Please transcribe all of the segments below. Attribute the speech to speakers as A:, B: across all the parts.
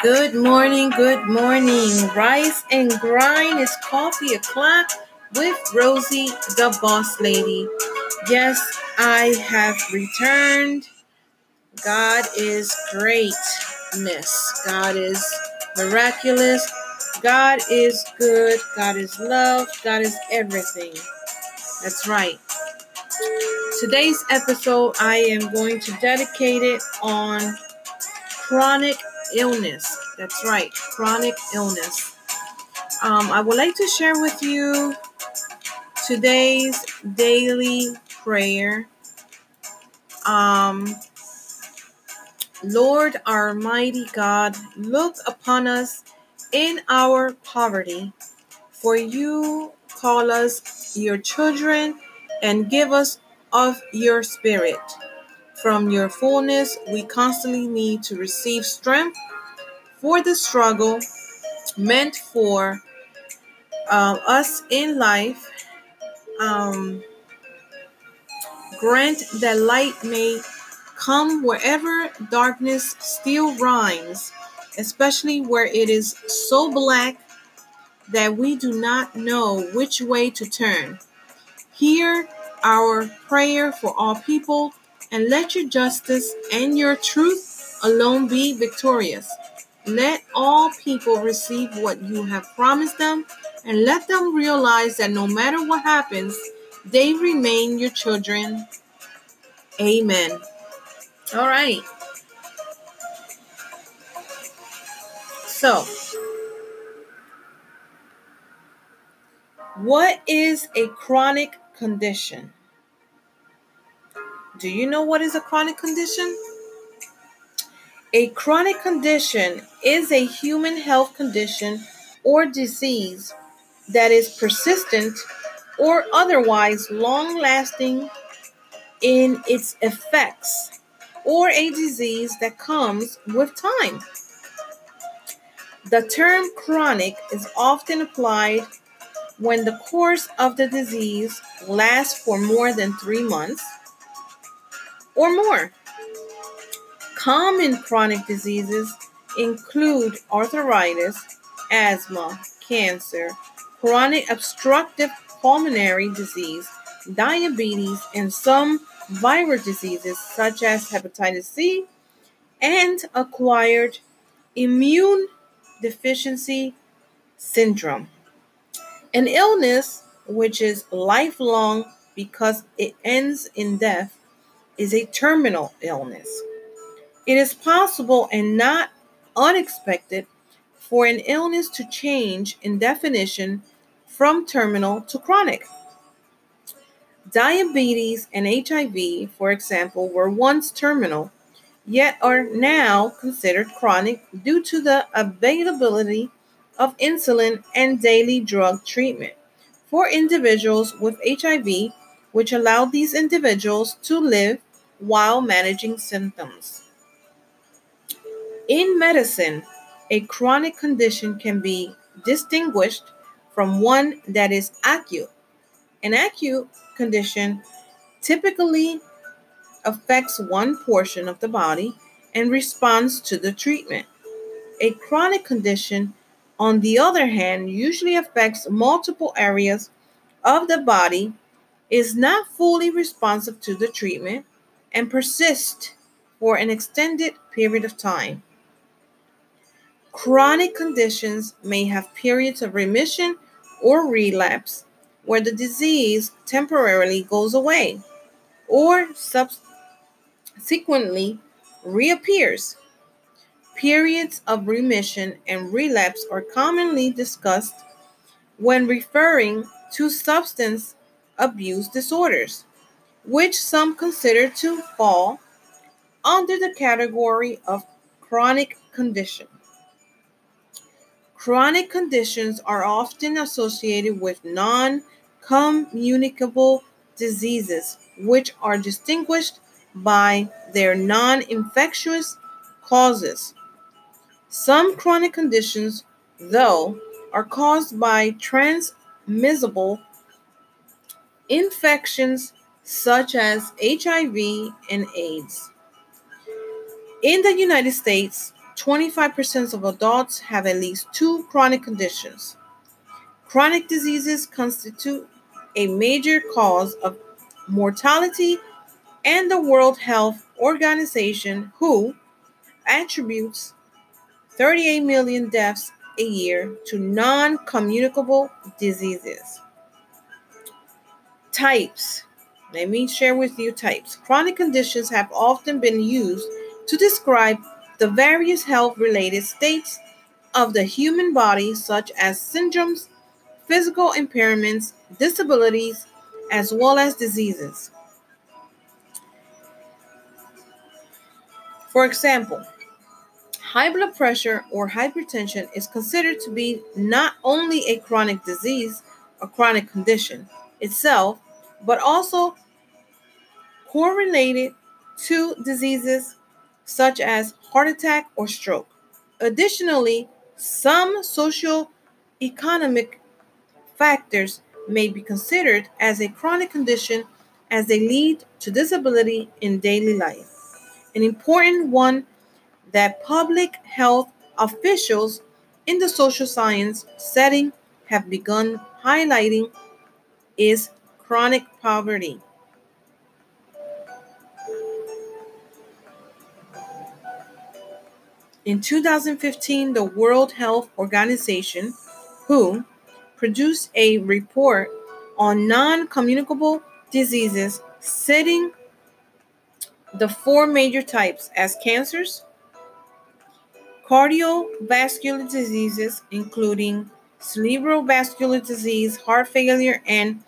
A: Good morning, good morning. Rise and grind is coffee o'clock with Rosey, the boss lady. Yes, I have returned. God is greatness. God is miraculous. God is good. God is love. God is everything. That's right. Today's episode, I am going to dedicate it on chronic illness. That's right, chronic illness. Um, I would like to share with you today's daily prayer. Um, Lord, our mighty God, look upon us in our poverty, for you call us your children and give us of your spirit. From your fullness, we constantly need to receive strength for the struggle meant for uh, us in life. Um, grant that light may come wherever darkness still reigns, especially where it is so black that we do not know which way to turn. Hear our prayer for all people, and let your justice and your truth alone be victorious. Let all people receive what you have promised them, and let them realize that no matter what happens, they remain your children. Amen. All right. So, what is a chronic condition? Do you know what is a chronic condition? A chronic condition is a human health condition or disease that is persistent or otherwise long lasting in its effects, or a disease that comes with time. The term chronic is often applied when the course of the disease lasts for more than three months or more. Common chronic diseases include arthritis, asthma, cancer, chronic obstructive pulmonary disease, diabetes, and some viral diseases such as hepatitis C and acquired immune deficiency syndrome. An illness which is lifelong because it ends in death is a terminal illness. It is possible and not unexpected for an illness to change in definition from terminal to chronic. Diabetes and HIV, for example, were once terminal, yet are now considered chronic due to the availability of insulin and daily drug treatment for individuals with HIV, which allowed these individuals to live while managing symptoms. In medicine, a chronic condition can be distinguished from one that is acute. An acute condition typically affects one portion of the body and responds to the treatment. A chronic condition, on the other hand, usually affects multiple areas of the body, is not fully responsive to the treatment, and persist for an extended period of time. Chronic conditions may have periods of remission or relapse where the disease temporarily goes away or subsequently reappears. Periods of remission and relapse are commonly discussed when referring to substance abuse disorders, which some consider to fall under the category of chronic condition. Chronic conditions are often associated with non communicable diseases, which are distinguished by their non infectious causes. Some chronic conditions, though, are caused by transmissible infections such as HIV and AIDS. In the United States, 25% of adults have at least two chronic conditions. Chronic diseases constitute a major cause of mortality, and the World Health Organization, WHO, attributes 38 million deaths a year to non communicable diseases. Types. Let me share with you types. Chronic conditions have often been used to describe the various health related states of the human body, such as syndromes, physical impairments, disabilities, as well as diseases. For example, high blood pressure or hypertension is considered to be not only a chronic disease, a chronic condition itself, but also correlated to diseases such as heart attack or stroke. Additionally, some social economic factors may be considered as a chronic condition as they lead to disability in daily life. An important one that public health officials in the social science setting have begun highlighting is chronic poverty. In 2015, the World Health Organization, WHO, produced a report on non communicable diseases, setting the four major types as cancers, cardiovascular diseases, including cerebrovascular disease, heart failure, and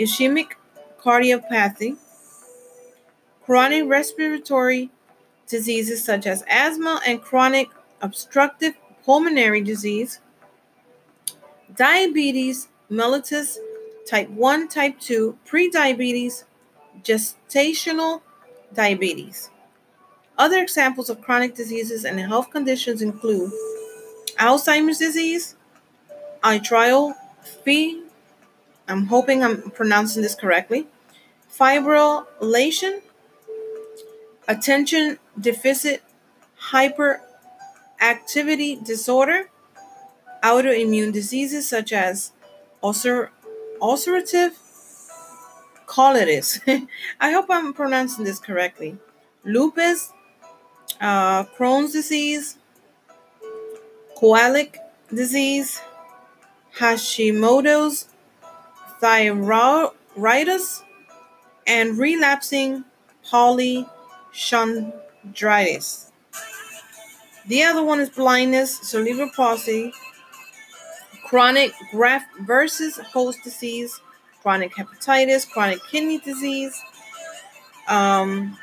A: ischemic cardiopathy, chronic respiratory diseases such as asthma and chronic obstructive pulmonary disease, diabetes mellitus type 1, type 2, prediabetes, gestational diabetes. Other examples of chronic diseases and health conditions include Alzheimer's disease, atrophy, I'm hoping I'm pronouncing this correctly, fibrillation, attention deficit hyperactivity disorder, autoimmune diseases such as ulcer, ulcerative colitis. I hope I'm pronouncing this correctly. Lupus, uh, Crohn's disease, celiac disease, Hashimoto's thyroiditis, and relapsing polychondritis. The other one is blindness, cerebral palsy, chronic graft versus host disease, chronic hepatitis, chronic kidney disease, um,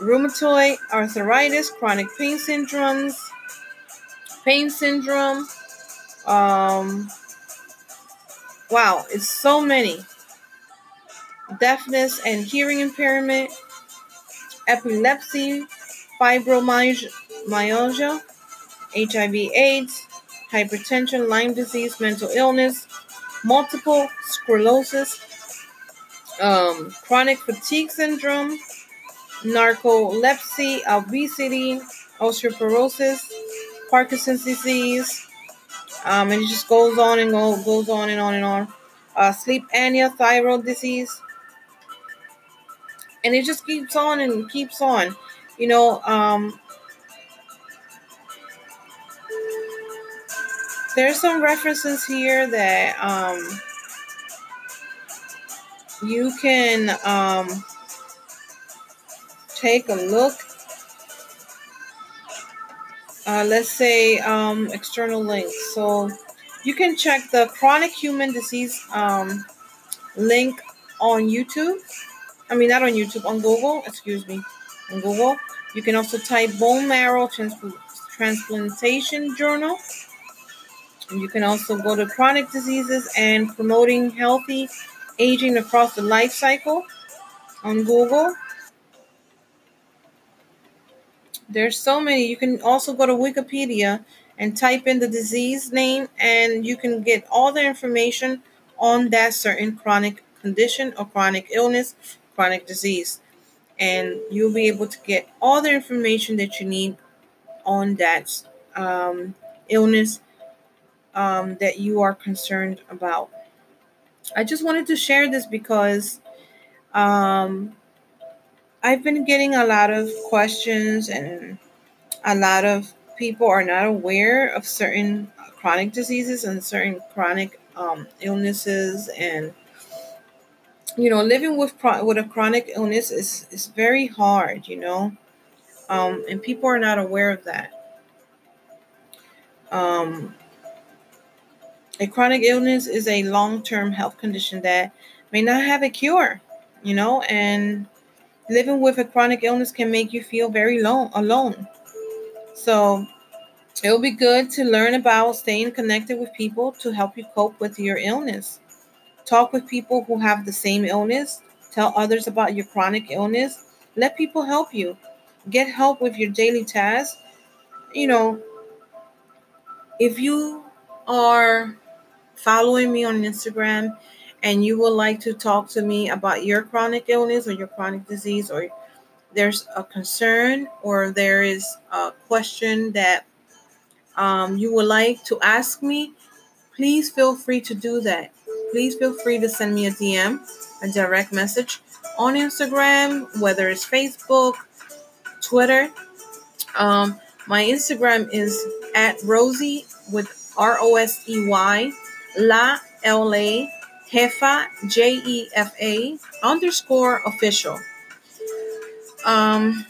A: rheumatoid arthritis, chronic pain syndromes, pain syndrome. Um, wow, it's so many. Deafness and hearing impairment, epilepsy, fibromyalgia, HIV/AIDS, hypertension, Lyme disease, mental illness, multiple sclerosis, um, chronic fatigue syndrome, narcolepsy, obesity, osteoporosis, Parkinson's disease, um, and it just goes on and go, goes on and on and on. Uh, sleep apnea, thyroid disease, and it just keeps on and keeps on. You know, um, there's some references here that um, you can um, take a look. Uh, let's say um, external links. So you can check the chronic human disease um, link on YouTube. I mean, not on YouTube, on Google. Excuse me, on Google. You can also type bone marrow transplantation journal. And you can also go to chronic diseases and promoting healthy aging across the life cycle on Google. There's so many. You can also go to Wikipedia and type in the disease name, and you can get all the information on that certain chronic condition or chronic illness, chronic disease. And you'll be able to get all the information that you need on that um, illness um, that you are concerned about. I just wanted to share this because um, I've been getting a lot of questions, and a lot of people are not aware of certain chronic diseases and certain chronic um, illnesses and you know living with with a chronic illness is is very hard you know? Um, and people are not aware of that. Um, a chronic illness is a long-term health condition that may not have a cure you know? And living with a chronic illness can make you feel very alone alone so It'll be good to learn about staying connected with people to help you cope with your illness. Talk with people who have the same illness. Tell others about your chronic illness. Let people help you. Get help with your daily tasks. You know, if you are following me on Instagram and you would like to talk to me about your chronic illness or your chronic disease, or there's a concern or there is a question that um, you would like to ask me, please feel free to do that. Please feel free to send me a DM, a direct message on Instagram, whether it's Facebook, Twitter. Um, my Instagram is at Rosey with R O S E Y, La L A, Jefa, J E F A, underscore official. Um,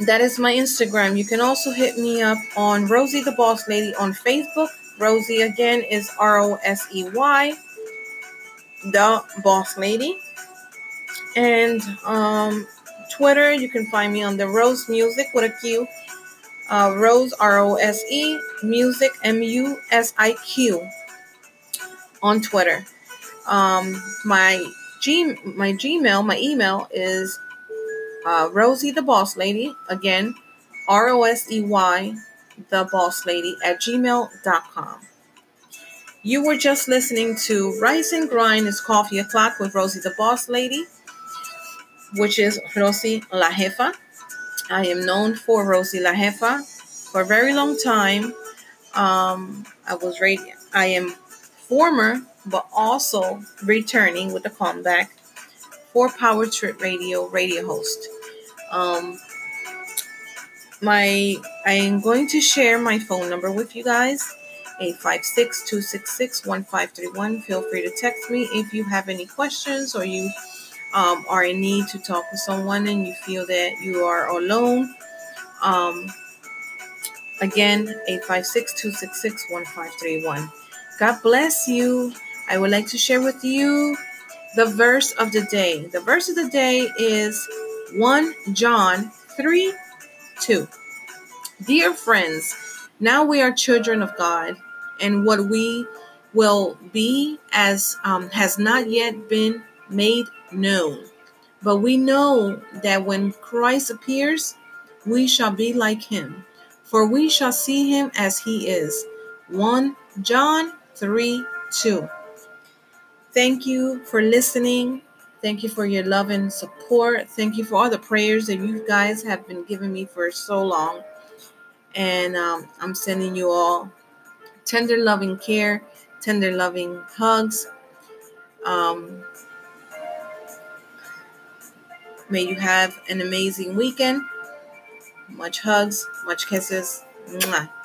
A: that is my Instagram. You can also hit me up on Rosey the Boss Lady on Facebook. Rosey again is R O S E Y, the Boss Lady. And um, Twitter, you can find me on the Rose Music with a Q. Uh, Rose R O S E Music M U S I Q on Twitter. Um, my G my Gmail my email is uh, Rosey the Boss Lady, again, R O S E Y, the Boss Lady, at gmail.com. You were just listening to Rise and Grind is Coffee O'Clock with Rosey the Boss Lady, which is Rosey La Jefa. I am known for Rosey La Jefa for a very long time. Um, I was radio. I am former, but also returning with a comeback for Power Trip Radio radio host. Um, my I am going to share my phone number with you guys. 856-266-1531. Feel free to text me if you have any questions or you um, are in need to talk with someone and you feel that you are alone. Um, again, 856-266-1531. God bless you. I would like to share with you the verse of the day. The verse of the day is 1 John 3 2. Dear friends, now we are children of God, and what we will be as um, has not yet been made known. But we know that when Christ appears, we shall be like him, for we shall see him as he is. 1 John 3 2. Thank you for listening. Thank you for your love and support. Thank you for all the prayers that you guys have been giving me for so long. And um, I'm sending you all tender, loving care, tender, loving hugs. Um, may you have an amazing weekend. Much hugs, much kisses. Mwah.